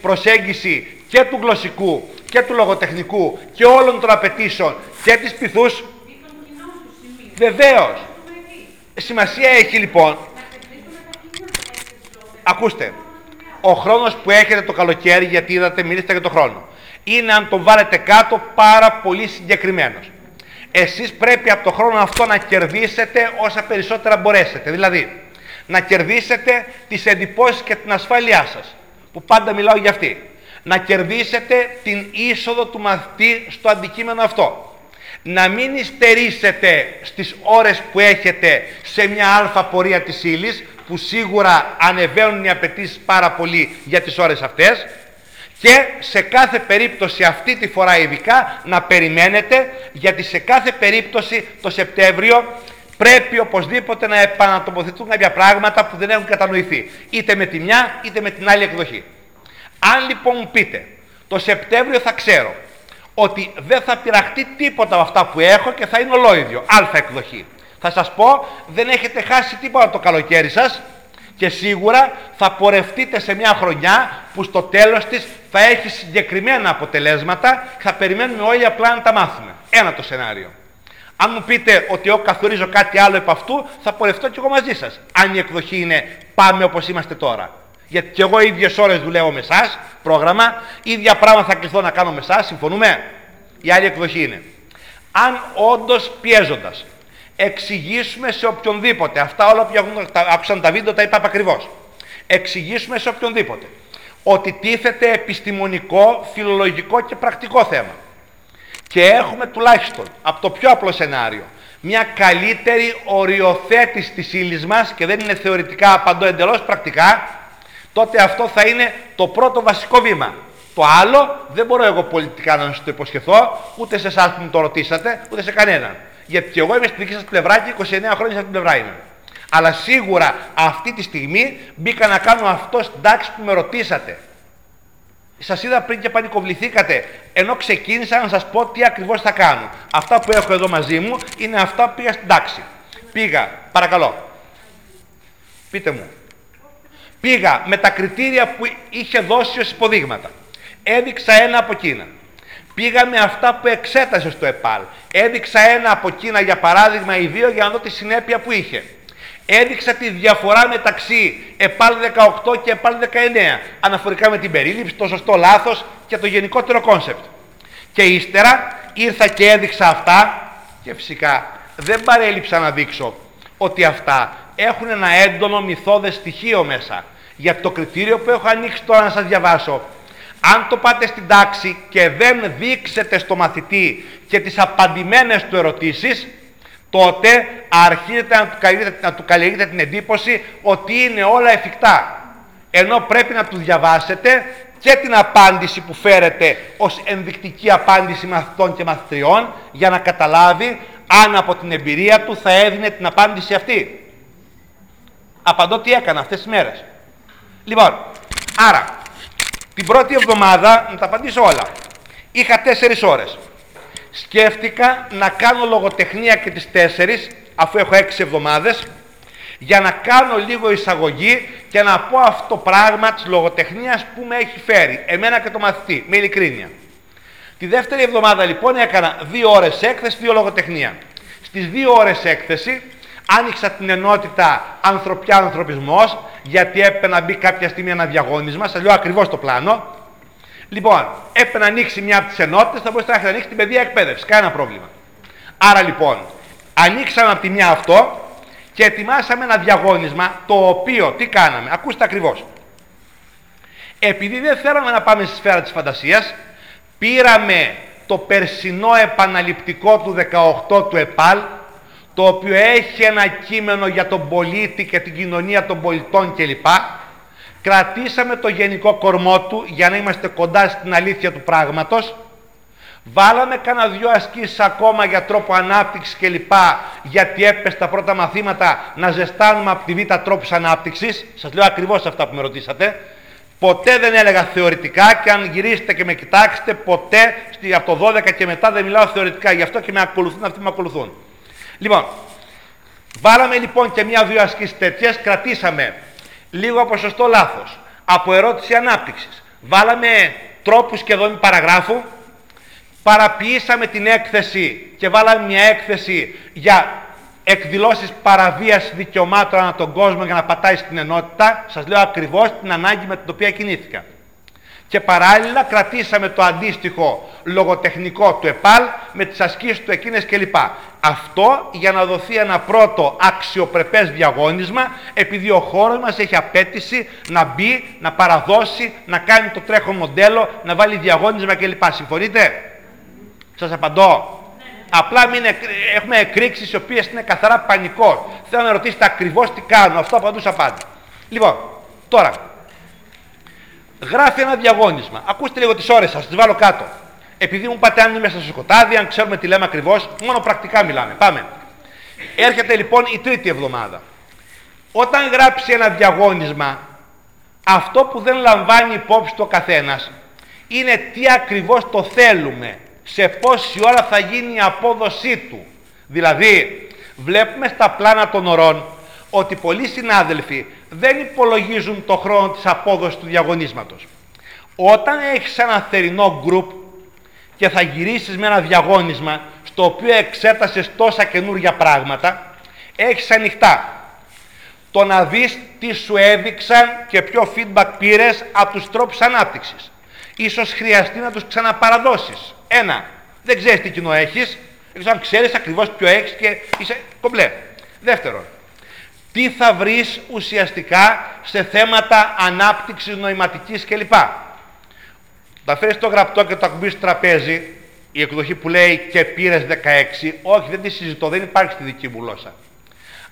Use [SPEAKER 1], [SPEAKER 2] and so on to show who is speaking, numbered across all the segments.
[SPEAKER 1] προσέγγιση και του γλωσσικού και του λογοτεχνικού και όλων των απαιτήσεων και της πυθούς. Βεβαίως. Σημασία έχει λοιπόν. Ακούστε. Ο χρόνος που έχετε το καλοκαίρι, γιατί είδατε, μιλήσατε για το χρόνο, είναι αν τον βάλετε κάτω πάρα πολύ συγκεκριμένος. Εσείς πρέπει από το χρόνο αυτό να κερδίσετε όσα περισσότερα μπορέσετε. Δηλαδή, να κερδίσετε τις εντυπώσεις και την ασφάλειά σας, που πάντα μιλάω για αυτή. Να κερδίσετε την είσοδο του μαθητή στο αντικείμενο αυτό. Να μην υστερήσετε στις ώρες που έχετε σε μια αλφα πορεία της ύλης, που σίγουρα ανεβαίνουν οι απαιτήσεις πάρα πολύ για τις ώρες αυτές, και σε κάθε περίπτωση αυτή τη φορά ειδικά να περιμένετε γιατί σε κάθε περίπτωση το Σεπτέμβριο πρέπει οπωσδήποτε να επανατοποθετούν κάποια πράγματα που δεν έχουν κατανοηθεί είτε με τη μια είτε με την άλλη εκδοχή. Αν λοιπόν μου πείτε το Σεπτέμβριο θα ξέρω ότι δεν θα πειραχτεί τίποτα από αυτά που έχω και θα είναι ολόιδιο, αλφα εκδοχή. Θα σας πω δεν έχετε χάσει τίποτα το καλοκαίρι σας και σίγουρα θα πορευτείτε σε μια χρονιά που στο τέλος της θα έχει συγκεκριμένα αποτελέσματα και θα περιμένουμε όλοι απλά να τα μάθουμε. Ένα το σενάριο. Αν μου πείτε ότι εγώ καθορίζω κάτι άλλο επ' αυτού, θα πορευτώ κι εγώ μαζί σας. Αν η εκδοχή είναι πάμε όπως είμαστε τώρα. Γιατί κι εγώ ίδιες ώρες δουλεύω με εσάς, πρόγραμμα, ίδια πράγματα θα κληθώ να κάνω με εσάς, συμφωνούμε; Η άλλη εκδοχή είναι. Αν όντως πιέζοντας εξηγήσουμε σε οποιονδήποτε, αυτά όλα που άκουσαν τα βίντεο τα είπα ακριβώς. Εξηγήσουμε σε οποιονδήποτε ότι τίθεται επιστημονικό, φιλολογικό και πρακτικό θέμα. Και έχουμε τουλάχιστον από το πιο απλό σενάριο μια καλύτερη οριοθέτηση της ύλης μας και δεν είναι θεωρητικά απαντώ εντελώς πρακτικά, τότε αυτό θα είναι το πρώτο βασικό βήμα. Το άλλο δεν μπορώ εγώ πολιτικά να σας το υποσχεθώ, ούτε σε εσάς που μου το ρωτήσατε, ούτε σε κανέναν. Γιατί και εγώ είμαι στη δική σας πλευρά και 29 χρόνια σε την πλευρά είμαι. Αλλά σίγουρα αυτή τη στιγμή μπήκα να κάνω αυτό στην τάξη που με ρωτήσατε. Σας είδα πριν και πανικοβληθήκατε, ενώ ξεκίνησα να σας πω τι ακριβώς θα κάνω. Αυτά που έχω εδώ μαζί μου είναι αυτά που πήγα στην τάξη. Πήγα, παρακαλώ. Πείτε μου. Πήγα με τα κριτήρια που είχε δώσει ως υποδείγματα. Έδειξα ένα από εκείνα. Πήγα με αυτά που εξέτασε στο ΕΠΑΛ. Έδειξα ένα από εκείνα για παράδειγμα ή δύο για να δω τη συνέπεια που είχε έδειξα τη διαφορά μεταξύ ΕΠΑΛ 18 και ΕΠΑΛ 19 αναφορικά με την περίληψη, το σωστό λάθος και το γενικότερο concept. Και ύστερα ήρθα και έδειξα αυτά και φυσικά δεν παρέλειψα να δείξω ότι αυτά έχουν ένα έντονο μυθώδες στοιχείο μέσα. Για το κριτήριο που έχω ανοίξει τώρα να σας διαβάσω, αν το πάτε στην τάξη και δεν δείξετε στο μαθητή και τις απαντημένες του ερωτήσεις, τότε αρχίζετε να του, καλλιεργείτε, να του καλλιεργείτε την εντύπωση ότι είναι όλα εφικτά. Ενώ πρέπει να τους διαβάσετε και την απάντηση που φέρετε ως ενδεικτική απάντηση μαθητών και μαθητριών για να καταλάβει αν από την εμπειρία του θα έδινε την απάντηση αυτή. Απαντώ τι έκανα αυτές τις μέρες. Λοιπόν, άρα, την πρώτη εβδομάδα, να τα απαντήσω όλα, είχα τέσσερις ώρες σκέφτηκα να κάνω λογοτεχνία και τις τέσσερις, αφού έχω έξι εβδομάδες, για να κάνω λίγο εισαγωγή και να πω αυτό το πράγμα της λογοτεχνίας που με έχει φέρει, εμένα και το μαθητή, με ειλικρίνεια. Τη δεύτερη εβδομάδα λοιπόν έκανα δύο ώρες έκθεση, δύο λογοτεχνία. Στις δύο ώρες έκθεση άνοιξα την ενότητα ανθρωπιά-ανθρωπισμός, γιατί έπρεπε να μπει κάποια στιγμή ένα διαγώνισμα, σας λέω ακριβώς το πλάνο, Λοιπόν, έπρεπε να ανοίξει μια από τις ενότητες, θα μπορούσε να ανοίξει την παιδεία εκπαίδευσης. Κανένα πρόβλημα. Άρα λοιπόν, ανοίξαμε από τη μια αυτό και ετοιμάσαμε ένα διαγώνισμα το οποίο τι κάναμε. Ακούστε ακριβώς. Επειδή δεν θέλαμε να πάμε στη σφαίρα της φαντασίας, πήραμε το περσινό επαναληπτικό του 18 του ΕΠΑΛ, το οποίο έχει ένα κείμενο για τον πολίτη και την κοινωνία των πολιτών κλπ. Κρατήσαμε το γενικό κορμό του για να είμαστε κοντά στην αλήθεια του πράγματος. Βάλαμε κανένα δυο ασκήσεις ακόμα για τρόπο ανάπτυξης κλπ. Γιατί έπεσε τα πρώτα μαθήματα να ζεστάνουμε από τη β' τρόπους ανάπτυξης. Σας λέω ακριβώς αυτά που με ρωτήσατε. Ποτέ δεν έλεγα θεωρητικά και αν γυρίσετε και με κοιτάξετε, ποτέ από το 12 και μετά δεν μιλάω θεωρητικά. Γι' αυτό και με ακολουθούν αυτοί που με ακολουθούν. Λοιπόν, βάλαμε λοιπόν και μία-δύο ασκήσεις τέτοιες, κρατήσαμε λίγο ποσοστό λάθος, από ερώτηση ανάπτυξης, Βάλαμε τρόπους και δόμη παραγράφου, παραποιήσαμε την έκθεση και βάλαμε μια έκθεση για εκδηλώσεις παραβίασης δικαιωμάτων ανά τον κόσμο για να πατάει στην ενότητα. Σας λέω ακριβώς την ανάγκη με την οποία κινήθηκα. Και παράλληλα κρατήσαμε το αντίστοιχο λογοτεχνικό του ΕΠΑΛ με τις ασκήσεις του εκείνες κλπ. Αυτό για να δοθεί ένα πρώτο αξιοπρεπές διαγώνισμα επειδή ο χώρος μας έχει απέτηση να μπει, να παραδώσει, να κάνει το τρέχον μοντέλο, να βάλει διαγώνισμα κλπ. Συμφωνείτε; Σας απαντώ. Απλά μην έχουμε εκρήξεις οι οποίες είναι καθαρά πανικό. Θέλω να ρωτήσετε ακριβώς τι κάνουν. Αυτό απαντούσα πάντα. Λοιπόν, τώρα, γράφει ένα διαγώνισμα. Ακούστε λίγο τις ώρες σας, τις βάλω κάτω. Επειδή μου πάτε αν μέσα στο σκοτάδι, αν ξέρουμε τι λέμε ακριβώς, μόνο πρακτικά μιλάμε. Πάμε. Έρχεται λοιπόν η τρίτη εβδομάδα. Όταν γράψει ένα διαγώνισμα, αυτό που δεν λαμβάνει υπόψη το καθένας είναι τι ακριβώς το θέλουμε, σε πόση ώρα θα γίνει η απόδοσή του. Δηλαδή, βλέπουμε στα πλάνα των ωρών ότι πολλοί συνάδελφοι δεν υπολογίζουν το χρόνο της απόδοσης του διαγωνίσματος. Όταν έχεις ένα θερινό γκρουπ και θα γυρίσεις με ένα διαγώνισμα στο οποίο εξέτασες τόσα καινούργια πράγματα, έχεις ανοιχτά το να δεις τι σου έδειξαν και ποιο feedback πήρες από τους τρόπους ανάπτυξης. Ίσως χρειαστεί να τους ξαναπαραδώσεις. Ένα, δεν ξέρεις τι κοινό έχεις, δεν αν ξέρεις ακριβώς ποιο έχεις και είσαι κομπλέ. Δεύτερον, τι θα βρεις ουσιαστικά σε θέματα ανάπτυξης νοηματικής κλπ. Τα φέρεις το γραπτό και το ακουμπείς στο τραπέζι, η εκδοχή που λέει και πήρες 16, όχι δεν τη συζητώ, δεν υπάρχει στη δική μου γλώσσα.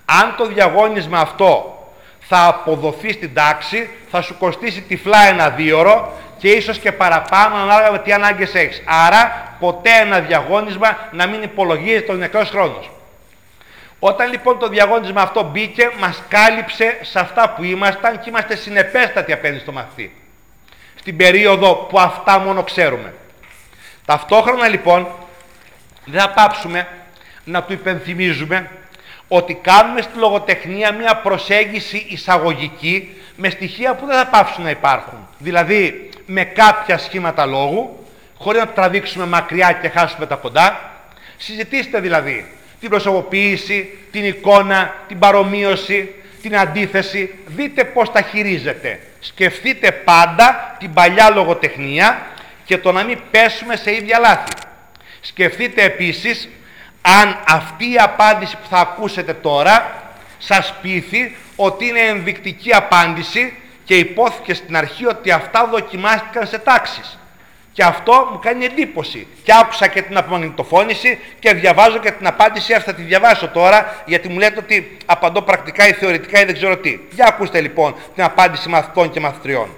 [SPEAKER 1] Αν το διαγώνισμα αυτό θα αποδοθεί στην τάξη, θα σου κοστίσει τυφλά ένα δίωρο και ίσως και παραπάνω ανάλογα με τι ανάγκες έχεις. Άρα ποτέ ένα διαγώνισμα να μην υπολογίζεται ο νεκρός χρόνος. Όταν λοιπόν το διαγώνισμα αυτό μπήκε, μας κάλυψε σε αυτά που ήμασταν και είμαστε συνεπέστατοι απέναντι στο μαθητή. Στην περίοδο που αυτά μόνο ξέρουμε. Ταυτόχρονα λοιπόν δεν θα πάψουμε να του υπενθυμίζουμε ότι κάνουμε στη λογοτεχνία μια προσέγγιση εισαγωγική με στοιχεία που δεν θα πάψουν να υπάρχουν. Δηλαδή με κάποια σχήματα λόγου, χωρίς να τραβήξουμε μακριά και χάσουμε τα κοντά. Συζητήστε δηλαδή την προσωποποίηση, την εικόνα, την παρομοίωση, την αντίθεση. Δείτε πώς τα χειρίζετε. Σκεφτείτε πάντα την παλιά λογοτεχνία και το να μην πέσουμε σε ίδια λάθη. Σκεφτείτε επίσης αν αυτή η απάντηση που θα ακούσετε τώρα σας πείθει ότι είναι ενδεικτική απάντηση και υπόθηκε στην αρχή ότι αυτά δοκιμάστηκαν σε τάξεις. Και αυτό μου κάνει εντύπωση. Και άκουσα και την απομαγνητοφώνηση και διαβάζω και την απάντηση. Ας θα τη διαβάσω τώρα, γιατί μου λέτε ότι απαντώ πρακτικά ή θεωρητικά ή δεν ξέρω τι. Για ακούστε λοιπόν την απάντηση μαθητών και μαθητριών.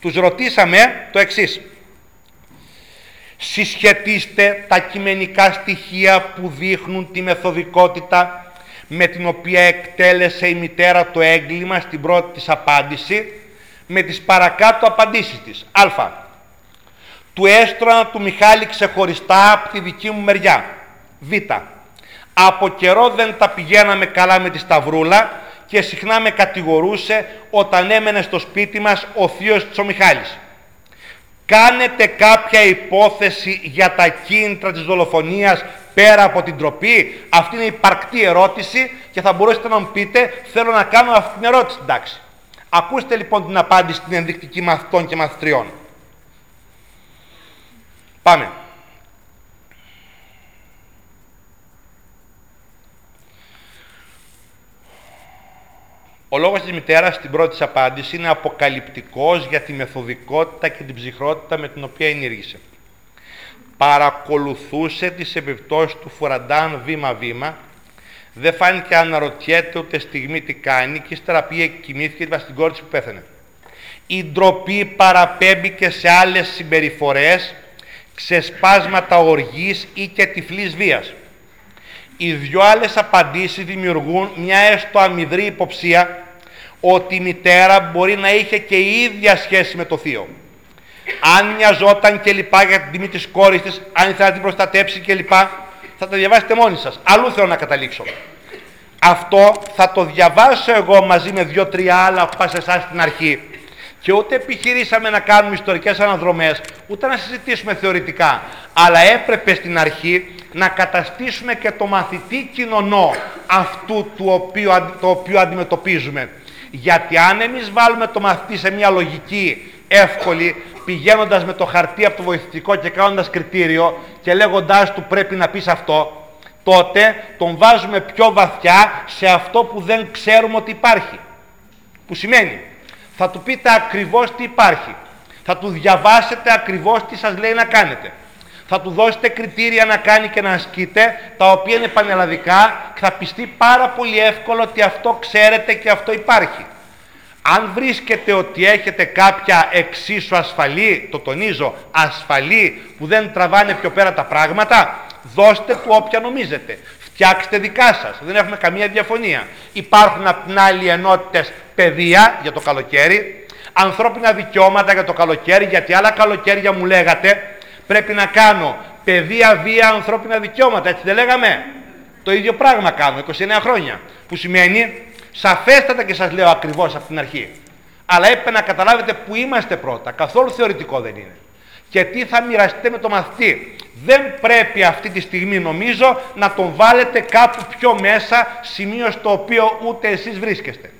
[SPEAKER 1] Τους ρωτήσαμε το εξής. Συσχετίστε τα κειμενικά στοιχεία που δείχνουν τη μεθοδικότητα με την οποία εκτέλεσε η μητέρα το έγκλημα στην πρώτη της απάντηση με τις παρακάτω απαντήσεις της. Α. Του έστρωνα του Μιχάλη ξεχωριστά από τη δική μου μεριά. Β. Από καιρό δεν τα πηγαίναμε καλά με τη Σταυρούλα και συχνά με κατηγορούσε όταν έμενε στο σπίτι μας ο θείος της ο Μιχάλης. Κάνετε κάποια υπόθεση για τα κίνητρα της δολοφονίας πέρα από την τροπή. Αυτή είναι η υπαρκτή ερώτηση και θα μπορούσατε να μου πείτε θέλω να κάνω αυτή την ερώτηση. Εντάξει. Ακούστε λοιπόν την απάντηση στην ενδεικτική μαθητών και μαθητριών. Πάμε. Ο λόγος της μητέρας στην πρώτη απάντηση είναι αποκαλυπτικός για τη μεθοδικότητα και την ψυχρότητα με την οποία ενήργησε. Παρακολουθούσε τις επιπτώσεις του Φουραντάν βήμα-βήμα, δεν φάνηκε αναρωτιέται ούτε στιγμή τι κάνει και ύστερα πήγε κοιμήθηκε και στην κόρη που πέθανε. Η ντροπή παραπέμπει και σε άλλες συμπεριφορές, ξεσπάσματα οργής ή και τυφλής βίας. Οι δυο άλλες απαντήσεις δημιουργούν μια έστω αμυδρή υποψία ότι η μητέρα μπορεί να είχε και η ίδια σχέση με το θείο. Αν μοιαζόταν και λοιπά για την τιμή της κόρης της, αν ήθελα να την προστατέψει και λοιπά, θα τα διαβάσετε μόνοι σας. Αλλού θέλω να καταλήξω. Αυτό θα το διαβάσω εγώ μαζί με δύο-τρία άλλα που πάσα εσάς στην αρχή Και ούτε επιχειρήσαμε να κάνουμε ιστορικές αναδρομές, ούτε να συζητήσουμε θεωρητικά. Αλλά έπρεπε στην αρχή να καταστήσουμε και το μαθητή κοινωνό αυτού του οποίου, το οποίο αντιμετωπίζουμε. Γιατί αν εμείς βάλουμε το μαθητή σε μια λογική εύκολη, πηγαίνοντας με το χαρτί από το βοηθητικό και κάνοντας κριτήριο και λέγοντάς του πρέπει να πεις αυτό, τότε τον βάζουμε πιο βαθιά σε αυτό που δεν ξέρουμε ότι υπάρχει. Που σημαίνει, θα του πείτε ακριβώς τι υπάρχει. Θα του διαβάσετε ακριβώς τι σας λέει να κάνετε. Θα του δώσετε κριτήρια να κάνει και να ασκείτε, τα οποία είναι πανελλαδικά και θα πιστεί πάρα πολύ εύκολο ότι αυτό ξέρετε και αυτό υπάρχει. Αν βρίσκετε ότι έχετε κάποια εξίσου ασφαλή, το τονίζω, ασφαλή, που δεν τραβάνε πιο πέρα τα πράγματα, δώστε του όποια νομίζετε. Φτιάξτε δικά σας. Δεν έχουμε καμία διαφωνία. Υπάρχουν απ' την άλλη ενότητες παιδεία για το καλοκαίρι, ανθρώπινα δικαιώματα για το καλοκαίρι, γιατί άλλα καλοκαίρια μου λέγατε πρέπει να κάνω παιδεία, βία, ανθρώπινα δικαιώματα. Έτσι δεν λέγαμε. Το ίδιο πράγμα κάνω 29 χρόνια. Που σημαίνει Σαφέστατα και σας λέω ακριβώς από την αρχή. Αλλά έπρεπε να καταλάβετε που είμαστε πρώτα. Καθόλου θεωρητικό δεν είναι. Και τι θα μοιραστείτε με το μαθητή. Δεν πρέπει αυτή τη στιγμή νομίζω να τον βάλετε κάπου πιο μέσα, σημείο στο οποίο ούτε εσείς βρίσκεστε.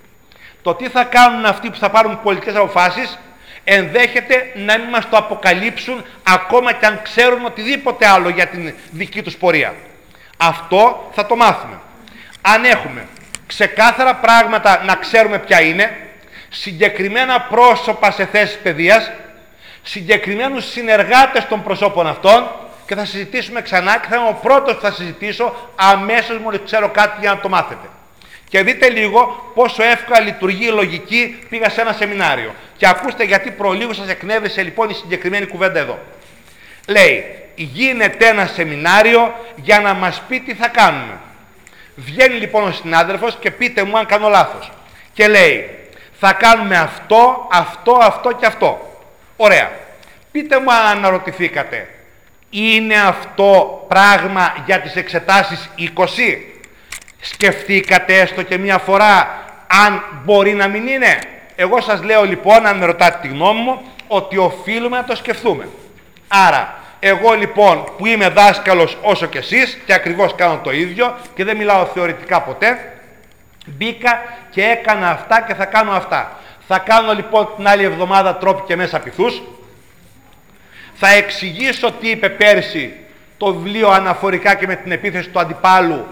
[SPEAKER 1] Το τι θα κάνουν αυτοί που θα πάρουν πολιτικές αποφάσεις ενδέχεται να μην μας το αποκαλύψουν ακόμα και αν ξέρουν οτιδήποτε άλλο για την δική τους πορεία. Αυτό θα το μάθουμε. Αν έχουμε ξεκάθαρα πράγματα να ξέρουμε ποια είναι, συγκεκριμένα πρόσωπα σε θέσεις παιδείας, συγκεκριμένους συνεργάτες των προσώπων αυτών και θα συζητήσουμε ξανά και θα είμαι ο πρώτος που θα συζητήσω αμέσως μόλις ξέρω κάτι για να το μάθετε. Και δείτε λίγο πόσο εύκολα λειτουργεί η λογική πήγα σε ένα σεμινάριο. Και ακούστε γιατί προλίγου σας εκνεύρισε λοιπόν η συγκεκριμένη κουβέντα εδώ. Λέει, γίνεται ένα σεμινάριο για να μας πει τι θα κάνουμε. Βγαίνει λοιπόν ο συνάδελφος και πείτε μου αν κάνω λάθος. Και λέει, θα κάνουμε αυτό, αυτό, αυτό και αυτό. Ωραία. Πείτε μου αν αναρωτηθήκατε, είναι αυτό πράγμα για τις εξετάσεις 20. Σκεφτήκατε έστω και μία φορά αν μπορεί να μην είναι; Εγώ σας λέω λοιπόν, αν με ρωτάτε τη γνώμη μου, ότι οφείλουμε να το σκεφτούμε. Άρα, εγώ λοιπόν που είμαι δάσκαλος όσο και εσείς και ακριβώς κάνω το ίδιο και δεν μιλάω θεωρητικά ποτέ, μπήκα και έκανα αυτά και θα κάνω αυτά. Θα κάνω λοιπόν την άλλη εβδομάδα τρόποι και μέσα πυθούς. Θα εξηγήσω τι είπε πέρσι το βιβλίο αναφορικά και με την επίθεση του αντιπάλου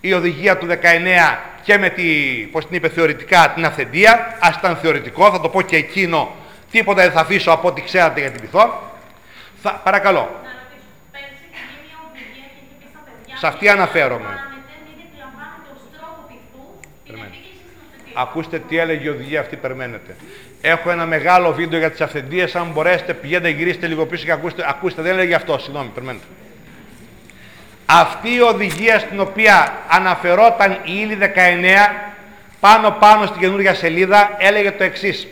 [SPEAKER 1] η οδηγία του 19 και με τη, πώς την είπε θεωρητικά, την αυθεντία. Ας ήταν θεωρητικό, θα το πω και εκείνο, τίποτα δεν θα αφήσω από ό,τι ξέρατε για την πυθό. Θα, παρακαλώ. Σε αυτή αναφέρομαι. Ακούστε τι έλεγε η οδηγία αυτή, περιμένετε. Έχω ένα μεγάλο βίντεο για τις αυθεντίες, αν μπορέσετε πηγαίνετε γυρίστε λίγο πίσω και ακούστε, ακούστε δεν έλεγε αυτό, συγγνώμη, περιμένετε. Αυτή η οδηγία στην οποία αναφερόταν η ύλη 19 πάνω πάνω στην καινούργια σελίδα έλεγε το εξής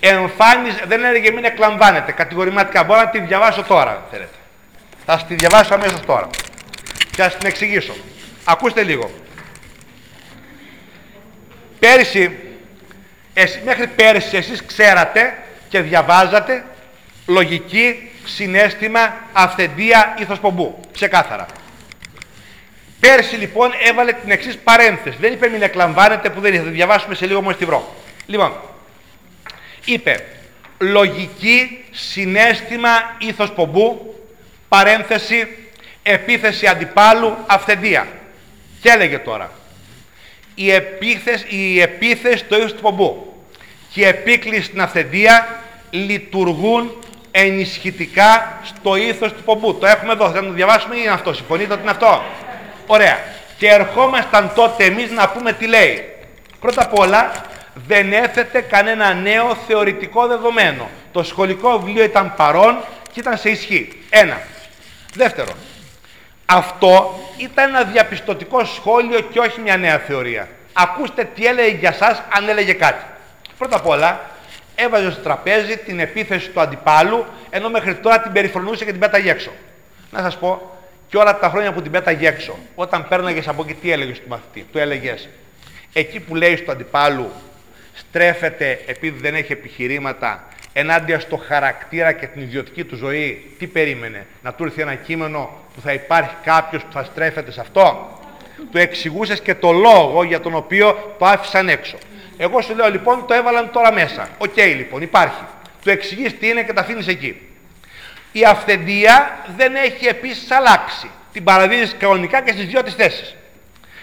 [SPEAKER 1] εμφάνιζε, δεν έλεγε μην εκλαμβάνετε κατηγορηματικά. Μπορώ να τη διαβάσω τώρα, θέλετε. Θα σας τη διαβάσω αμέσως τώρα. Και θα σας την εξηγήσω. Ακούστε λίγο. Πέρυσι, εσείς, μέχρι πέρυσι εσείς ξέρατε και διαβάζατε λογική, συνέστημα, αυθεντία, ήθος πομπού. Ξεκάθαρα. Πέρσι λοιπόν έβαλε την εξής παρένθεση. Δεν είπε μην εκλαμβάνετε που δεν ήθελε. Θα διαβάσουμε σε λίγο μόλις τη βρω. Λοιπόν, είπε λογική, συνέστημα, ήθος πομπού, παρένθεση, επίθεση αντιπάλου, αυθεντία. Και έλεγε τώρα, η επίθεση, η επίθεση το ήθος του πομπού και η επίκληση στην αυθεντία λειτουργούν ενισχυτικά στο ήθος του πομπού. Το έχουμε εδώ, θα το διαβάσουμε ή είναι αυτό, συμφωνείτε ότι είναι αυτό; Ωραία. Και ερχόμασταν τότε εμείς να πούμε τι λέει. Πρώτα απ' όλα, δεν έθετε κανένα νέο θεωρητικό δεδομένο. Το σχολικό βιβλίο ήταν παρόν και ήταν σε ισχύ. Ένα. Δεύτερο. Αυτό ήταν ένα διαπιστωτικό σχόλιο και όχι μια νέα θεωρία. Ακούστε τι έλεγε για σας αν έλεγε κάτι. Πρώτα απ' όλα, έβαζε στο τραπέζι την επίθεση του αντιπάλου, ενώ μέχρι τώρα την περιφρονούσε και την πέταγε έξω. Να σας πω, και όλα τα χρόνια που την πέταγε έξω, όταν πέρναγες από εκεί, τι έλεγες του μαθητή, του έλεγες εκεί που λέει στο αντιπάλου στρέφεται επειδή δεν έχει επιχειρήματα ενάντια στο χαρακτήρα και την ιδιωτική του ζωή, τι περίμενε, να του έρθει ένα κείμενο που θα υπάρχει κάποιος που θα στρέφεται σε αυτό; Του εξηγούσες και το λόγο για τον οποίο το άφησαν έξω. Εγώ σου λέω λοιπόν το έβαλαν τώρα μέσα. OK okay, λοιπόν υπάρχει. Του εξηγείς τι είναι και τα αφήνεις εκεί. Η αυθεντία δεν έχει επίσης αλλάξει. Την παραδίδεις κανονικά και στις δύο τις θέσεις.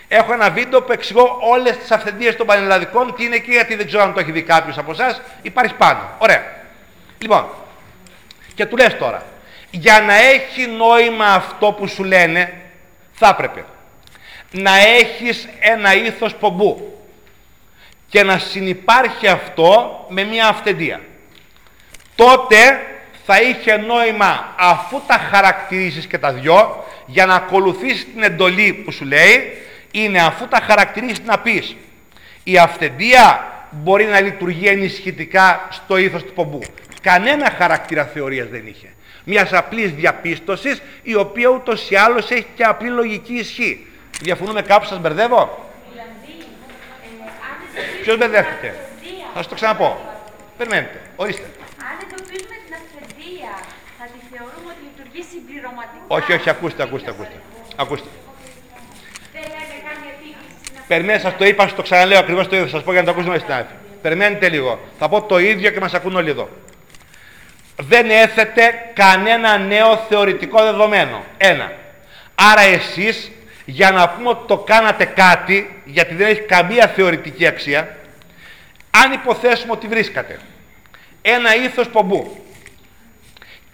[SPEAKER 1] Έχω ένα βίντεο που εξηγώ όλες τις αυθεντίες των πανελλαδικών, τι είναι εκεί, γιατί δεν ξέρω αν το έχει δει κάποιος από εσάς. Υπάρχει πάνω. Ωραία. Λοιπόν, και του λες τώρα, για να έχει νόημα αυτό που σου λένε, θα έπρεπε να έχεις ένα ήθος πομπού και να συνυπάρχει αυτό με μια αυθεντία. Τότε θα είχε νόημα αφού τα χαρακτηρίσεις και τα δυο για να ακολουθήσεις την εντολή που σου λέει είναι αφού τα χαρακτηρίσεις να πεις η αυθεντία μπορεί να λειτουργεί ενισχυτικά στο ήθος του πομπού. Κανένα χαρακτήρα θεωρίας δεν είχε. Μιας απλής διαπίστωσης η οποία ούτως ή άλλως έχει και απλή λογική ισχύ. Διαφωνούμε κάπου, σας μπερδεύω; Δηλαδή, ε, Ποιος μπερδεύτηκε; Θα σας το ξαναπώ. Περιμένετε. Ορίστε.
[SPEAKER 2] Αν εντοπίσουμε την αυθεντία, θα τη θεωρούμε ότι λειτουργεί συμπληρωματικά.
[SPEAKER 1] Όχι, όχι, ακούστε, ακούστε, ακούστε. Ακούστε. Περιμένετε, σας το είπα, σας το ξαναλέω ακριβώς το ίδιο. Σας πω για να το ακούσουμε στην άδεια. Περιμένετε λίγο. Θα πω το ίδιο και μας ακούν όλοι εδώ. Δεν έθετε κανένα νέο θεωρητικό δεδομένο. Ένα. Άρα εσείς για να πούμε ότι το κάνατε κάτι, γιατί δεν έχει καμία θεωρητική αξία, αν υποθέσουμε ότι βρίσκατε ένα ήθος πομπού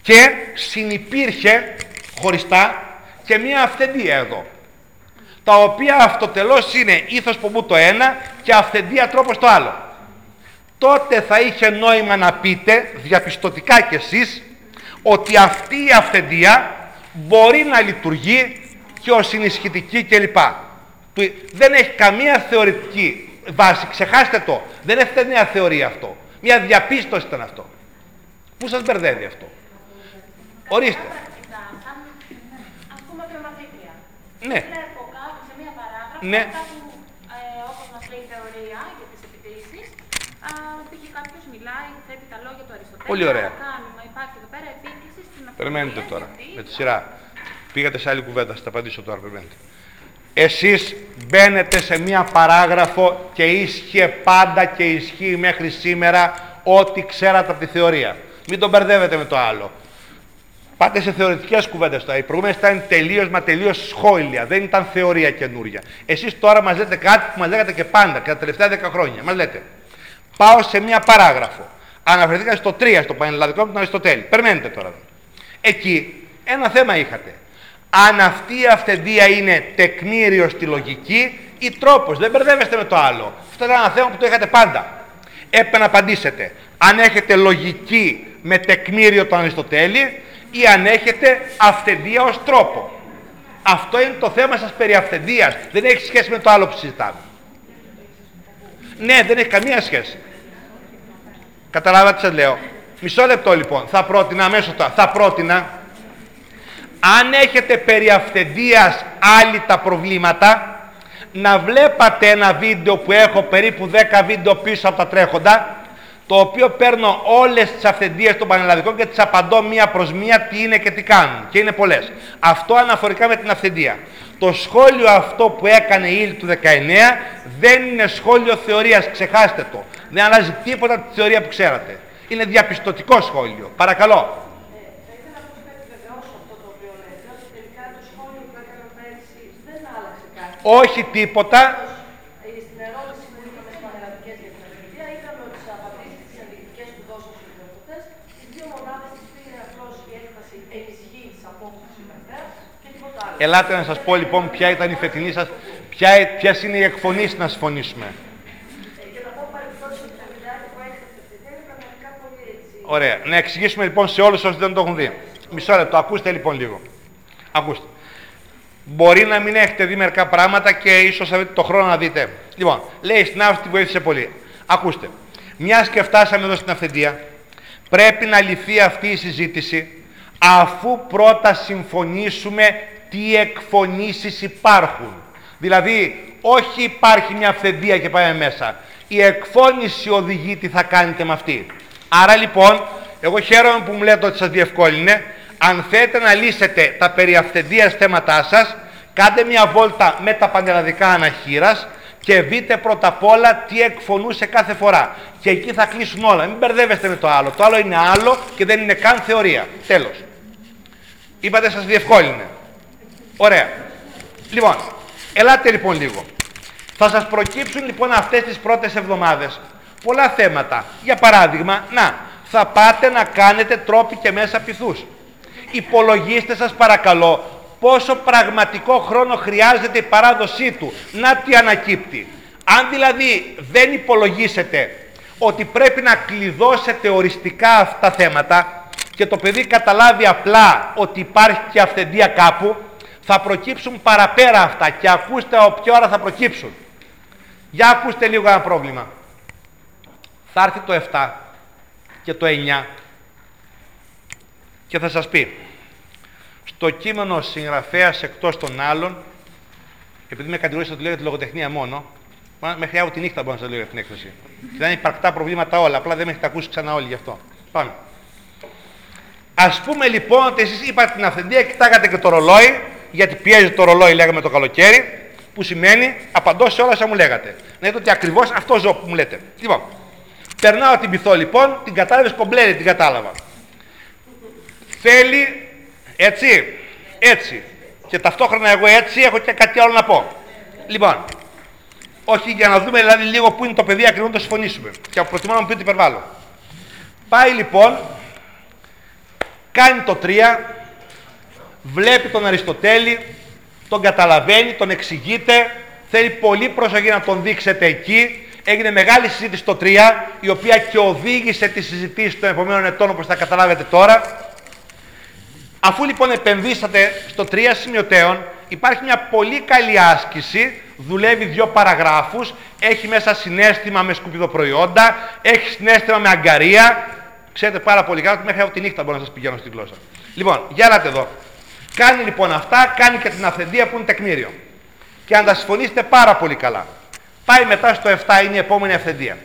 [SPEAKER 1] και συνυπήρχε χωριστά και μία αυθεντία εδώ, τα οποία αυτοτελώς είναι ήθος πομπού το ένα και αυθεντία τρόπος το άλλο. Τότε θα είχε νόημα να πείτε, διαπιστωτικά κι εσείς, ότι αυτή η αυθεντία μπορεί να λειτουργεί και ως ενισχυτική κλπ. Δεν έχει καμία θεωρητική βάση. Ξεχάστε το. Δεν έχετε μια θεωρία αυτό. Μια διαπίστωση ήταν αυτό. Πού σας μπερδεύει αυτό. Ορίστε.
[SPEAKER 2] Ας πούμε κρεμαθήτρια.
[SPEAKER 1] Ναι.
[SPEAKER 2] Βλέπω κάπου σε μια παράγραφο,
[SPEAKER 1] ναι.
[SPEAKER 2] κάπου ε, όπως μας λέει η θεωρία για τις επιτήσεις, πήγε κάποιος μιλάει, θέτει τα λόγια του Αριστοτέλη.
[SPEAKER 1] Πολύ ωραία.
[SPEAKER 2] Κάνουμε, υπάρχει εδώ πέρα επίκριση στην
[SPEAKER 1] Περιμένετε τώρα, με τη σειρά. Πήγατε σε άλλη κουβέντα, θα τα απαντήσω τώρα, περιμένετε. Εσείς μπαίνετε σε μία παράγραφο και ίσχυε πάντα και ισχύει μέχρι σήμερα ό,τι ξέρατε από τη θεωρία. Μην τον μπερδεύετε με το άλλο. Πάτε σε θεωρητικές κουβέντες τώρα. Οι προηγούμενες ήταν τελείως μα τελείως σχόλια. Δεν ήταν θεωρία καινούρια. Εσείς τώρα μας λέτε κάτι που μας λέγατε και πάντα, και τα τελευταία 10 χρόνια. Μας λέτε, πάω σε μία παράγραφο. Αναφερθήκα στο 3, στο πανελλαδικό με τον Αριστοτέλη. Περιμένετε τώρα. Εκεί ένα θέμα είχατε αν αυτή η αυθεντία είναι τεκμήριο στη λογική ή τρόπος. Δεν μπερδεύεστε με το άλλο. Αυτό είναι ένα θέμα που το είχατε πάντα. Έπρεπε να απαντήσετε. Αν έχετε λογική με τεκμήριο τον Αριστοτέλη ή αν έχετε αυθεντία ως τρόπο. Αυτό είναι το θέμα σας περί αυθεντίας. Δεν έχει σχέση με το άλλο που συζητάμε. Ναι, δεν έχει καμία σχέση. Καταλάβατε τι σας λέω. Μισό λεπτό λοιπόν. Θα πρότεινα αμέσως τώρα. Θα πρότεινα αν έχετε περί αυθεντίας άλλοι τα προβλήματα, να βλέπατε ένα βίντεο που έχω περίπου 10 βίντεο πίσω από τα τρέχοντα, το οποίο παίρνω όλες τις αυθεντίες των πανελλαδικών και τις απαντώ μία προς μία τι είναι και τι κάνουν. Και είναι πολλές. Αυτό αναφορικά με την αυθεντία. Το σχόλιο αυτό που έκανε η Ήλ του 19 δεν είναι σχόλιο θεωρίας, ξεχάστε το. Δεν αλλάζει τίποτα τη θεωρία που ξέρατε. Είναι διαπιστωτικό σχόλιο. Παρακαλώ. όχι τίποτα.
[SPEAKER 3] Στην ερώτηση που είχαμε στις πανελλαδικές για την Ελβετία, είδαμε ότι τι απαντήσεις τη ενδεικτικέ που δώσαν στους ιδιοκτήτε, στι δύο μονάδες της πήρε απλώς η έκφραση ενισχύει τη απόφαση του και τίποτα άλλο.
[SPEAKER 1] Ελάτε να σας πω λοιπόν ποια ήταν η φετινή σας, ποιες είναι οι εκφωνήσει να συμφωνήσουμε. Ωραία. Να εξηγήσουμε λοιπόν σε όλους όσοι δεν το έχουν δει. Μισό λεπτό. Ακούστε λοιπόν λίγο. Ακούστε. Μπορεί να μην έχετε δει μερικά πράγματα και ίσως έχετε το χρόνο να δείτε. Λοιπόν, λέει στην αυτή βοήθησε πολύ. Ακούστε. Μιας και φτάσαμε εδώ στην αυθεντία, πρέπει να λυθεί αυτή η συζήτηση αφού πρώτα συμφωνήσουμε τι εκφωνήσεις υπάρχουν. Δηλαδή, όχι υπάρχει μια αυθεντία και πάμε μέσα. Η εκφώνηση οδηγεί τι θα κάνετε με αυτή. Άρα λοιπόν, εγώ χαίρομαι που μου λέτε ότι σας διευκόλυνε. Αν θέλετε να λύσετε τα περί αυθεντίας θέματάς σας, κάντε μια βόλτα με τα πανελλαδικά αναχείρας και δείτε πρώτα απ' όλα τι εκφωνούσε κάθε φορά. Και εκεί θα κλείσουν όλα. Μην μπερδεύεστε με το άλλο. Το άλλο είναι άλλο και δεν είναι καν θεωρία. Τέλος. Είπατε σας διευκόλυνε. Ωραία. Λοιπόν, ελάτε λοιπόν λίγο. Θα σας προκύψουν λοιπόν αυτές τις πρώτες εβδομάδες πολλά θέματα. Για παράδειγμα, να, θα πάτε να κάνετε τρόποι και μέσα πυθούς. Υπολογίστε σας παρακαλώ πόσο πραγματικό χρόνο χρειάζεται η παράδοσή του. Να τι ανακύπτει. Αν δηλαδή δεν υπολογίσετε ότι πρέπει να κλειδώσετε οριστικά αυτά τα θέματα και το παιδί καταλάβει απλά ότι υπάρχει και αυθεντία κάπου, θα προκύψουν παραπέρα αυτά και ακούστε από ποια ώρα θα προκύψουν. Για ακούστε λίγο ένα πρόβλημα. Θα έρθει το 7 και το 9 και θα σας πει στο κείμενο συγγραφέας εκτός των άλλων επειδή με κατηγορήσατε ότι λέω για τη λογοτεχνία μόνο μέχρι αύριο τη νύχτα μπορώ να σας λέω για την έκθεση. Δεν είναι υπαρκτά προβλήματα όλα, απλά δεν με έχετε ακούσει ξανά όλοι γι' αυτό. Πάμε. Ας πούμε λοιπόν ότι εσείς είπατε την αυθεντία, κοιτάγατε και το ρολόι, γιατί πιέζει το ρολόι λέγαμε το καλοκαίρι, που σημαίνει απαντώ σε όλα όσα μου λέγατε. Να δείτε ότι ακριβώς αυτό ζω που μου λέτε. Λοιπόν, περνάω την πυθό λοιπόν, την κατάλαβες κομπλέρι, την κατάλαβα. Θέλει έτσι, έτσι. Και ταυτόχρονα εγώ έτσι έχω και κάτι άλλο να πω. Λοιπόν, όχι για να δούμε δηλαδή λίγο πού είναι το παιδί ακριβώς να το συμφωνήσουμε. Και προτιμώ να μου πείτε υπερβάλλω. Πάει λοιπόν, κάνει το 3, βλέπει τον Αριστοτέλη, τον καταλαβαίνει, τον εξηγείται, θέλει πολύ προσοχή να τον δείξετε εκεί. Έγινε μεγάλη συζήτηση στο 3, η οποία και οδήγησε τη συζήτηση των επόμενων ετών, όπως θα καταλάβετε τώρα. Αφού λοιπόν επενδύσατε στο 3 σημειωτέων, υπάρχει μια πολύ καλή άσκηση, δουλεύει δύο παραγράφους, έχει μέσα συνέστημα με σκουπιδοπροϊόντα, έχει συνέστημα με αγκαρία. Ξέρετε πάρα πολύ καλά ότι μέχρι από τη νύχτα μπορώ να σας πηγαίνω στη γλώσσα. Λοιπόν, για να εδώ. Κάνει λοιπόν αυτά, κάνει και την αυθεντία που είναι τεκμήριο. Και αν τα συμφωνήσετε πάρα πολύ καλά. Πάει μετά στο 7, είναι η επόμενη αυθεντία.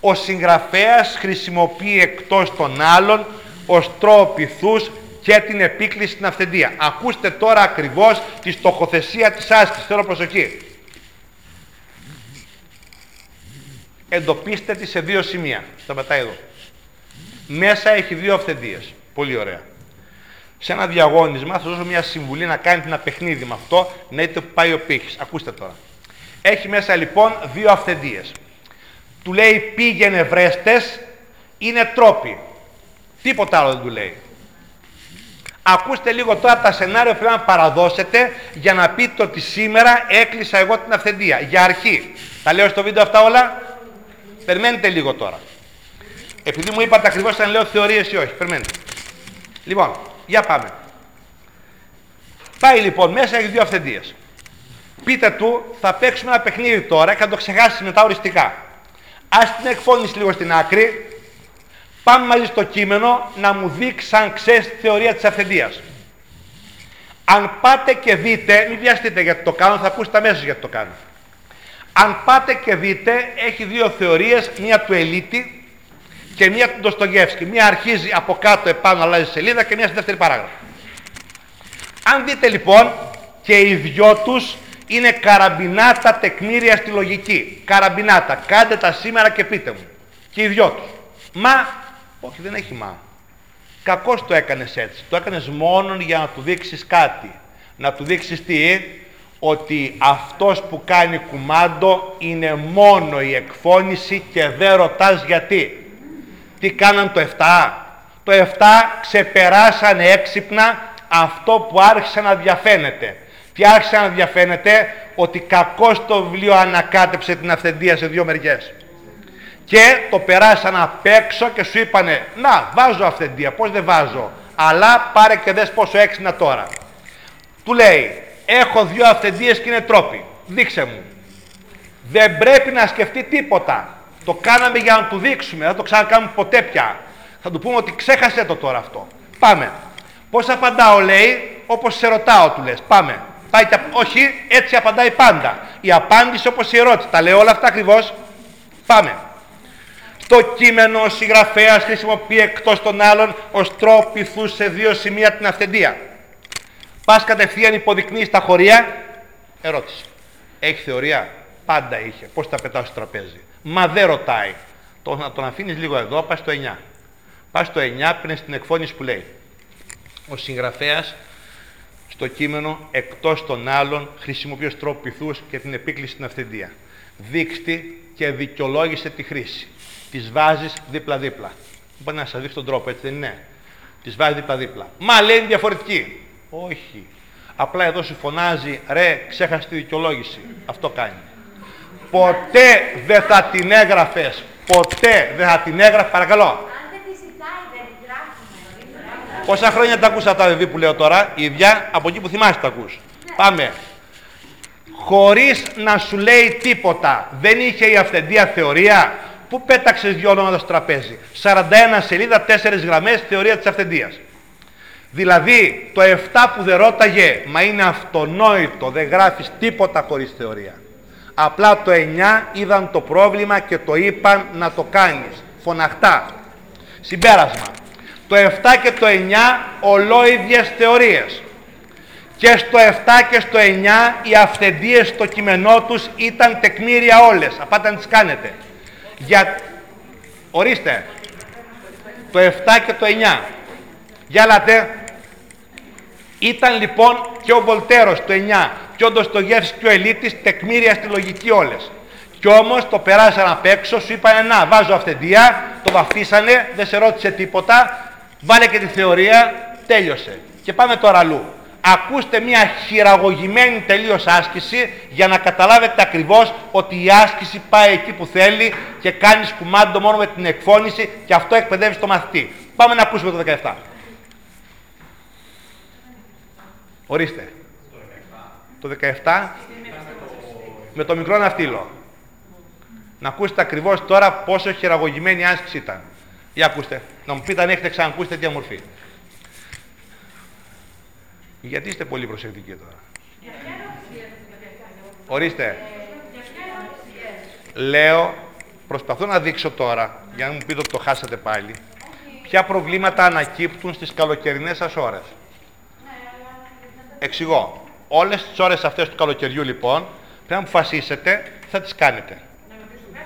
[SPEAKER 1] Ο συγγραφέας χρησιμοποιεί εκτός των άλλων ως τρόπιθούς και την επίκληση στην αυθεντία. Ακούστε τώρα ακριβώς τη στοχοθεσία της άσκησης. Θέλω προσοχή. Εντοπίστε τη σε δύο σημεία. Σταματάει εδώ. Μέσα έχει δύο αυθεντίες. Πολύ ωραία. Σε ένα διαγώνισμα θα δώσω μια συμβουλή να κάνετε ένα παιχνίδι με αυτό, να είτε που πάει ο πύχης. Ακούστε τώρα. Έχει μέσα λοιπόν δύο αυθεντίες. Του λέει πήγαινε βρέστες, είναι τρόποι. Τίποτα άλλο δεν του λέει. Ακούστε λίγο τώρα τα σενάρια που πρέπει να παραδώσετε για να πείτε ότι σήμερα έκλεισα εγώ την αυθεντία. Για αρχή. Τα λέω στο βίντεο αυτά όλα. Περιμένετε λίγο τώρα. Επειδή μου είπατε ακριβώς αν λέω θεωρίες ή όχι. Περιμένετε. Λοιπόν, για πάμε. Πάει λοιπόν μέσα, έχει δύο αυθεντίες. Πείτε του, θα παίξουμε ένα παιχνίδι τώρα και θα το ξεχάσει μετά οριστικά. Ας την εκφώνηση λίγο στην άκρη Πάμε μαζί στο κείμενο να μου δείξει αν ξέρεις τη θεωρία της αυθεντίας. Αν πάτε και δείτε, μην βιαστείτε γιατί το κάνω, θα ακούσετε αμέσως γιατί το κάνω. Αν πάτε και δείτε, έχει δύο θεωρίες, μία του Ελίτη και μία του Ντοστογεύσκη. Μία αρχίζει από κάτω επάνω, αλλάζει σελίδα και μία στη δεύτερη παράγραφο. Αν δείτε λοιπόν, και οι δυο τους είναι καραμπινάτα τεκμήρια στη λογική. Καραμπινάτα. Κάντε τα σήμερα και πείτε μου. Και οι δυο τους. Μα όχι, δεν έχει μα. Κακώς το έκανες έτσι. Το έκανες μόνο για να του δείξεις κάτι. Να του δείξεις τι, ότι αυτός που κάνει κουμάντο είναι μόνο η εκφώνηση και δεν ρωτάς γιατί. Τι κάναν το 7. Το 7 ξεπεράσανε έξυπνα αυτό που άρχισε να διαφαίνεται. Τι άρχισε να διαφαίνεται, ότι κακώς το βιβλίο ανακάτεψε την αυθεντία σε δύο μεριές. Και το περάσαν απ' έξω και σου είπανε να βάζω αυθεντία, πώς δεν βάζω; Αλλά πάρε και δες πόσο έξινα τώρα. Του λέει έχω δύο αυθεντίες και είναι τρόποι. Δείξε μου δεν πρέπει να σκεφτεί τίποτα. Το κάναμε για να του δείξουμε. Δεν το ξανακάνουμε ποτέ πια. Θα του πούμε ότι ξέχασε το τώρα αυτό. Πάμε πώς απαντάω λέει όπως σε ρωτάω του λες. Πάμε Πάει όχι έτσι απαντάει πάντα η απάντηση όπως η ερώτηση τα λέω όλα αυτά ακριβώς Πάμε. Στο κείμενο ο συγγραφέας χρησιμοποιεί εκτός των άλλων ως τρόπο πυθού σε δύο σημεία την αυθεντία. Πας κατευθείαν υποδεικνύεις τα χωρία. Ερώτηση. Έχεις θεωρία; Πάντα είχε. Πώς τα πετάω στο τραπέζι; Μα δεν ρωτάει. Το να τον αφήνεις λίγο εδώ, πας στο 9. Πας στο 9, πριν στην εκφώνηση που λέει. Ο συγγραφέας στο κείμενο εκτός των άλλων χρησιμοποιεί ω τρόπο πυθού και την επίκληση στην αυθεντία. Δείξτε και δικαιολόγησε τη χρήση. Τις βάζεις δίπλα-δίπλα. Μπορεί να σας δείξει τον τρόπο, έτσι δεν είναι; Τις βάζεις δίπλα-δίπλα. Μα λέει διαφορετική. Όχι. Απλά εδώ σου φωνάζει ρε, ξέχασε τη δικαιολόγηση. Αυτό κάνει. Ποτέ δεν θα την έγραφες. Ποτέ δεν θα την έγραφες, παρακαλώ.
[SPEAKER 4] Αν δεν τη ζητάει, δεν τη γράφει.
[SPEAKER 1] Πόσα χρόνια τα ακούσα τα παιδί που λέω τώρα, η ίδια από εκεί που θυμάσαι τα ακούς. Πάμε. Χωρίς να σου λέει τίποτα, δεν είχε η αυθεντία θεωρία. Πού πέταξες δυο ονόματα στο τραπέζι. 41 σελίδα, 4 γραμμές, θεωρία της αυθεντίας. Δηλαδή, το 7 που δεν ρώταγε, μα είναι αυτονόητο, δεν γράφεις τίποτα χωρίς θεωρία. Απλά το 9 είδαν το πρόβλημα και το είπαν να το κάνεις. Φωναχτά. Συμπέρασμα. Το 7 και το 9 ολόιδιες θεωρίες. Και στο 7 και στο 9 οι αυθεντίες στο κειμενό τους ήταν τεκμήρια όλες. Απάτε να τις κάνετε. Για... Ορίστε. Το 7 και το 9. Για λάτε. Ήταν λοιπόν και ο Βολτέρος το 9 και ο Ντοστογεύς και ο Ελίτης τεκμήρια στη λογική όλες. Κι όμως το περάσαν απ' έξω, σου είπαν να βάζω αυθεντία, το βαφτίσανε, δεν σε ρώτησε τίποτα, βάλε και τη θεωρία, τέλειωσε. Και πάμε τώρα αλλού. Ακούστε μια χειραγωγημένη τελείως άσκηση για να καταλάβετε ακριβώς ότι η άσκηση πάει εκεί που θέλει και κάνεις κουμάντο μόνο με την εκφώνηση και αυτό εκπαιδεύεις το μαθητή. Πάμε να ακούσουμε το 17. Ορίστε. Το 17 με το μικρό ναυτίλο. Να ακούσετε ακριβώς τώρα πόσο χειραγωγημένη η άσκηση ήταν. Για ακούστε. Να μου πείτε αν έχετε ξανακούσει τέτοια μορφή. Γιατί είστε πολύ προσεκτικοί τώρα. Ορίστε. Λέω, προσπαθώ να δείξω τώρα, για να μου πείτε ότι το χάσατε πάλι, ποια προβλήματα ανακύπτουν στις καλοκαιρινές σας ώρες. Εξηγώ. Όλες τις ώρες αυτές του καλοκαιριού λοιπόν, πρέπει να αποφασίσετε, θα τις κάνετε.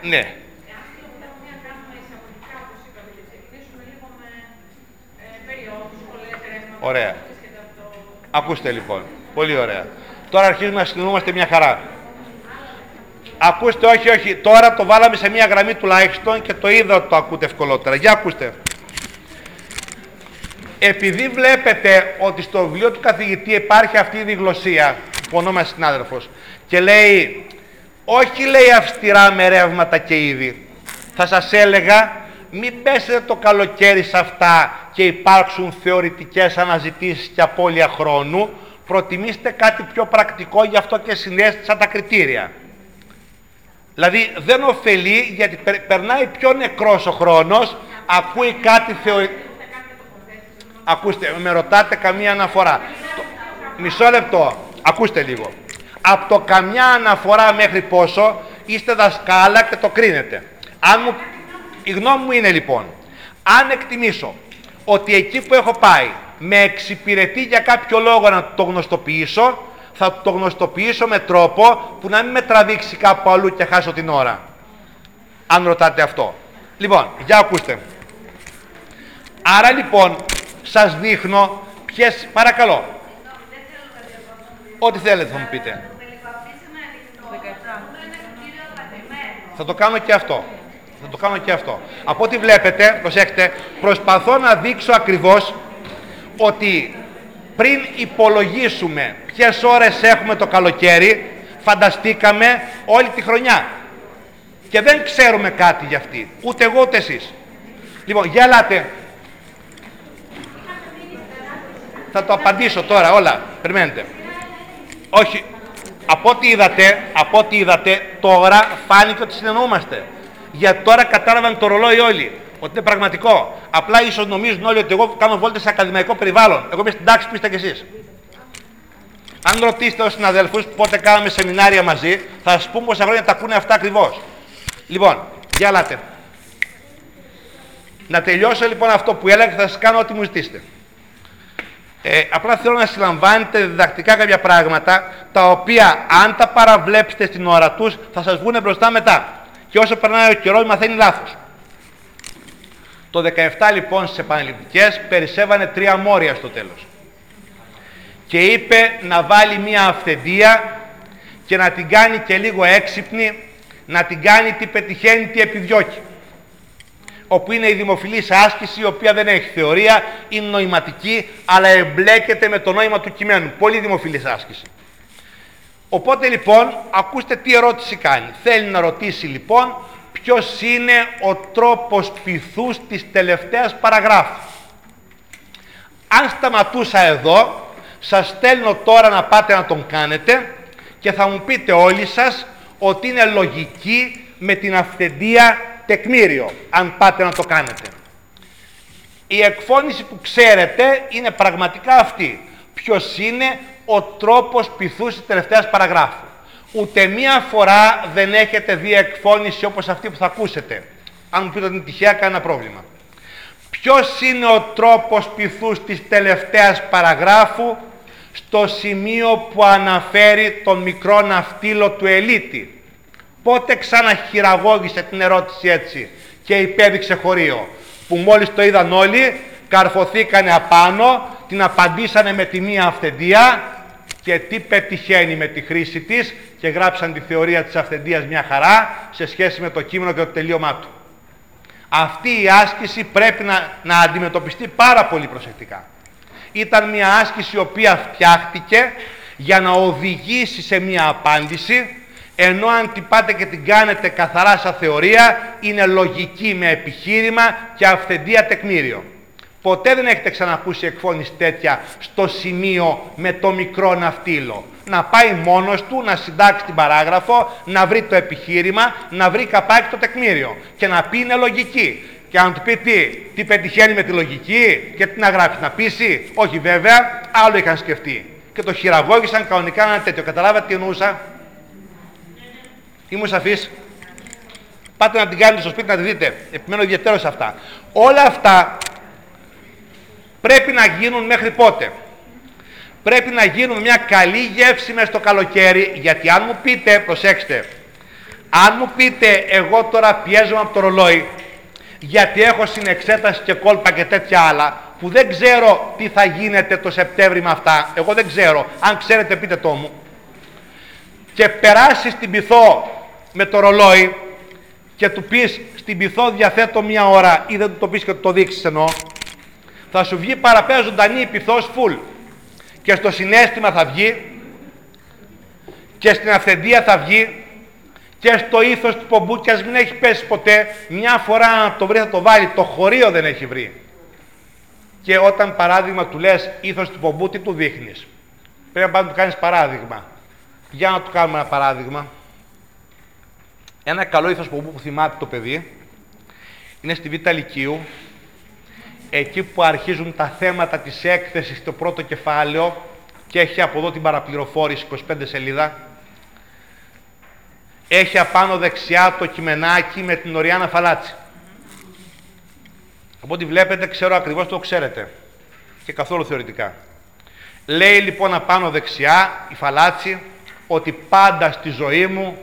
[SPEAKER 1] Ναι. Ωραία. Ακούστε λοιπόν. Πολύ ωραία. Τώρα αρχίζουμε να συγκινούμαστε μια χαρά. Ακούστε, όχι, όχι. Τώρα το βάλαμε σε μια γραμμή τουλάχιστον και το είδα ότι το ακούτε ευκολότερα. Για ακούστε. Επειδή βλέπετε ότι στο βιβλίο του καθηγητή υπάρχει αυτή η διγλωσία, που ονόμασε συνάδελφος, και λέει, όχι λέει αυστηρά με ρεύματα και είδη. Θα σας έλεγα, μην πέσετε το καλοκαίρι σε αυτά και υπάρξουν θεωρητικές αναζητήσεις και απώλεια χρόνου, προτιμήστε κάτι πιο πρακτικό, γι' αυτό και συνέστησα τα κριτήρια. Δηλαδή δεν ωφελεί γιατί περνάει πιο νεκρός ο χρόνος, ακούει κάτι θεωρητικό. Ακούστε, με ρωτάτε καμία αναφορά. Μισό λεπτό, ακούστε λίγο. Από το καμιά αναφορά μέχρι πόσο είστε δασκάλα και το κρίνετε. Αν μου... Η γνώμη μου είναι λοιπόν, αν εκτιμήσω ότι εκεί που έχω πάει με εξυπηρετεί για κάποιο λόγο να το γνωστοποιήσω, θα το γνωστοποιήσω με τρόπο που να μην με τραβήξει κάπου αλλού και χάσω την ώρα. Αν ρωτάτε αυτό. Λοιπόν, για ακούστε. Άρα λοιπόν, σας δείχνω ποιες... Παρακαλώ. Ό,τι θέλετε θα μου πείτε. Θα το κάνω και αυτό. Θα το κάνω και αυτό. Από ό,τι βλέπετε, προσέξτε, προσπαθώ να δείξω ακριβώς ότι πριν υπολογίσουμε ποιες ώρες έχουμε το καλοκαίρι, φανταστήκαμε όλη τη χρονιά. Και δεν ξέρουμε κάτι για αυτή. Ούτε εγώ ούτε εσείς. Λοιπόν, για ελάτε. Θα το απαντήσω τώρα όλα. Περιμένετε. Όχι. Από ό,τι είδατε, από ό,τι είδατε, τώρα φάνηκε ότι συνεννοούμαστε. Για τώρα κατάλαβαν το ρολόι όλοι. Ότι είναι πραγματικό. Απλά ίσως νομίζουν όλοι ότι εγώ κάνω βόλτες σε ακαδημαϊκό περιβάλλον. Εγώ είμαι στην τάξη που είστε κι εσείς. Αν ρωτήσετε τους συναδέλφους πότε κάναμε σεμινάρια μαζί, θα σας πούμε πόσα χρόνια τα ακούνε αυτά ακριβώς. Λοιπόν, Για ελάτε. Να τελειώσω λοιπόν αυτό που έλεγα και θα σας κάνω ό,τι μου ζητήσετε. Ε, απλά θέλω να συλλαμβάνετε διδακτικά κάποια πράγματα τα οποία αν τα παραβλέψετε στην ώρα τους θα σας βγουν μπροστά μετά. Και όσο περνάει ο καιρός μαθαίνει λάθος. Το 17 λοιπόν στις επαναληπτικές περισσεύανε τρία μόρια στο τέλος. Και είπε να βάλει μία αυθεντία και να την κάνει και λίγο έξυπνη, να την κάνει τι πετυχαίνει, τι επιδιώκει. Όπου είναι η δημοφιλής άσκηση, η οποία δεν έχει θεωρία, είναι νοηματική, αλλά εμπλέκεται με το νόημα του κειμένου. Πολύ δημοφιλής άσκηση. Οπότε λοιπόν, ακούστε τι ερώτηση κάνει. Θέλει να ρωτήσει λοιπόν ποιος είναι ο τρόπος πυθούς της τελευταίας παραγράφου. Αν σταματούσα εδώ, σας στέλνω τώρα να πάτε να τον κάνετε και θα μου πείτε όλοι σας ότι είναι λογική με την αυθεντία τεκμήριο, αν πάτε να το κάνετε. Η εκφώνηση που ξέρετε είναι πραγματικά αυτή. Ποιος είναι ο τρόπος πυθούς της τελευταίας παραγράφου. Ούτε μία φορά δεν έχετε δει εκφώνηση όπως αυτή που θα ακούσετε. Αν μου πείτε ότι είναι τυχαία, κανένα πρόβλημα. Ποιος είναι ο τρόπος πυθούς της τελευταίας παραγράφου στο σημείο που αναφέρει τον μικρό ναυτίλο του Ελίτη; Πότε ξαναχειραγώγησε την ερώτηση έτσι και υπέδειξε χωρίο. Που μόλις το είδαν όλοι, καρφωθήκανε απάνω, την απαντήσανε με τη μία αυθεντία και τι πετυχαίνει με τη χρήση της και γράψαν τη θεωρία της αυθεντίας μια χαρά σε σχέση με το κείμενο και το τελείωμά του. Αυτή η άσκηση πρέπει να, να αντιμετωπιστεί πάρα πολύ προσεκτικά. Ήταν μια άσκηση η οποία φτιάχτηκε για να οδηγήσει σε μια απάντηση ενώ αν την πάτε και την κάνετε καθαρά σαν θεωρία είναι λογική με επιχείρημα και αυθεντία τεκμήριο. Ποτέ δεν έχετε ξανακούσει εκφώνηση τέτοια στο σημείο με το μικρό ναυτίλο. Να πάει μόνος του, να συντάξει την παράγραφο, να βρει το επιχείρημα, να βρει καπάκι το τεκμήριο και να πει είναι λογική. Και αν του πει τι, τι πετυχαίνει με τη λογική και τι να γράψει, να πείσει. Όχι βέβαια, άλλο είχαν σκεφτεί. Και το χειραγώγησαν κανονικά ένα τέτοιο. Καταλάβατε τι εννοούσα; Ήμουν σαφής; Πάτε να την κάνετε στο σπίτι να τη δείτε. Επιμένω ιδιαίτερο σε αυτά. Όλα αυτά πρέπει να γίνουν μέχρι πότε; Πρέπει να γίνουν μια καλή γεύση μέσα στο καλοκαίρι, γιατί αν μου πείτε, προσέξτε, αν μου πείτε εγώ τώρα πιέζομαι από το ρολόι, γιατί έχω συνεξέταση και κόλπα και τέτοια άλλα, που δεν ξέρω τι θα γίνεται το Σεπτέμβρη με αυτά, εγώ δεν ξέρω, αν ξέρετε πείτε το μου, και περάσεις στην πυθό με το ρολόι και του πεις στην πυθό διαθέτω μία ώρα ή δεν του το πεις και το δείξεις εννοώ, θα σου βγει παραπέρα ζωντανή η πυθός φουλ. Και στο συνέστημα θα βγει και στην αυθεντία θα βγει και στο ήθος του πομπού και ας μην έχει πέσει ποτέ μια φορά να το βρει θα το βάλει. Το χωρίο δεν έχει βρει. Και όταν παράδειγμα του λες ήθος του πομπού τι του δείχνεις; Πρέπει να του κάνεις παράδειγμα. Για να του κάνουμε ένα παράδειγμα. Ένα καλό ήθος πομπού που θυμάται το παιδί είναι στη Β' Λυκείου εκεί που αρχίζουν τα θέματα της έκθεσης στο πρώτο κεφάλαιο και έχει από εδώ την παραπληροφόρηση 25 σελίδα έχει απάνω δεξιά το κειμενάκι με την Οριάννα Φαλάτση. Από ό,τι βλέπετε ξέρω ακριβώς το ξέρετε και καθόλου θεωρητικά. Λέει λοιπόν απάνω δεξιά η Φαλάτση ότι πάντα στη ζωή μου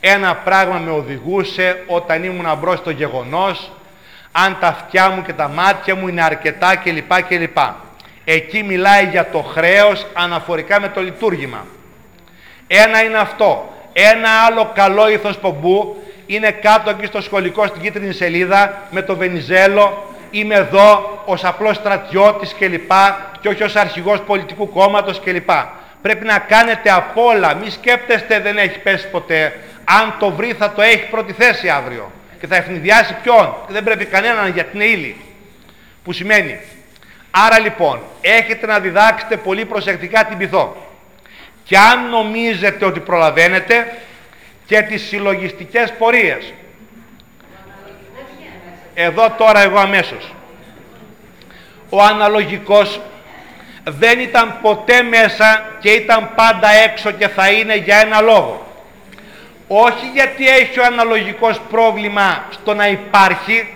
[SPEAKER 1] ένα πράγμα με οδηγούσε όταν ήμουν μπρος στο γεγονός αν τα αυτιά μου και τα μάτια μου είναι αρκετά κλπ. κλπ. Εκεί μιλάει για το χρέος αναφορικά με το λειτουργήμα. Ένα είναι αυτό. Ένα άλλο καλό ήθος πομπού είναι κάτω εκεί στο σχολικό στην κίτρινη σελίδα με το Βενιζέλο. Είμαι εδώ ως απλός στρατιώτης κλπ. Και όχι ως αρχηγός πολιτικού κόμματος κλπ. Πρέπει να κάνετε απ' όλα. Μη σκέπτεστε δεν έχει πέσει ποτέ. Αν το βρει θα το έχει πρώτη θέση αύριο και θα ευνηδιάσει ποιον. Και δεν πρέπει κανέναν γιατί είναι ύλη. Που σημαίνει. Άρα λοιπόν, έχετε να διδάξετε πολύ προσεκτικά την πυθό. Και αν νομίζετε ότι προλαβαίνετε και τις συλλογιστικές πορείες. Εδώ τώρα εγώ αμέσως. Ο αναλογικός δεν ήταν ποτέ μέσα και ήταν πάντα έξω και θα είναι για ένα λόγο. Όχι γιατί έχει ο αναλογικός πρόβλημα στο να υπάρχει,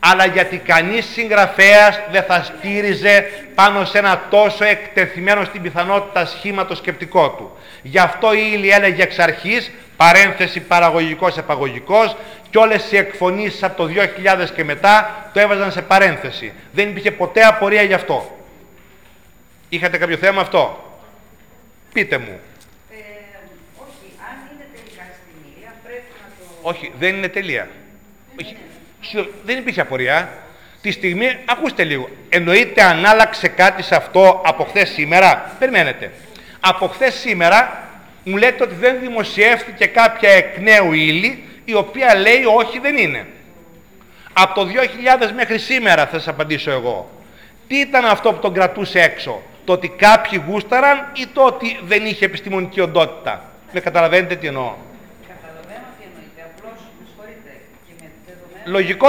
[SPEAKER 1] αλλά γιατί κανείς συγγραφέας δεν θα στήριζε πάνω σε ένα τόσο εκτεθειμένο στην πιθανότητα σχήματο σκεπτικό του. Γι' αυτό η Ήλη έλεγε εξ αρχής, παρένθεση παραγωγικός επαγωγικός, και όλες οι εκφωνήσεις από το 2000 και μετά το έβαζαν σε παρένθεση. Δεν υπήρχε ποτέ απορία γι' αυτό. Είχατε κάποιο θέμα αυτό; Πείτε μου.
[SPEAKER 5] Ε, όχι, αν είναι τελικά στην Ήλια, πρέπει να το...
[SPEAKER 1] Όχι, δεν είναι τελεία. Όχι. Σου- Δεν υπήρχε απορία. Τη στιγμή, ακούστε λίγο, εννοείται αν άλλαξε κάτι σε αυτό από χθες σήμερα; Περιμένετε. Από χθες σήμερα μου λέτε ότι δεν δημοσιεύτηκε κάποια εκ νέου ύλη η οποία λέει όχι δεν είναι. Από το 2000 μέχρι σήμερα θα σας απαντήσω εγώ. Τι ήταν αυτό που τον κρατούσε έξω; Το ότι κάποιοι γούσταραν ή το ότι δεν είχε επιστημονική οντότητα; Με καταλαβαίνετε τι εννοώ.
[SPEAKER 5] Καταλαβαίνω τι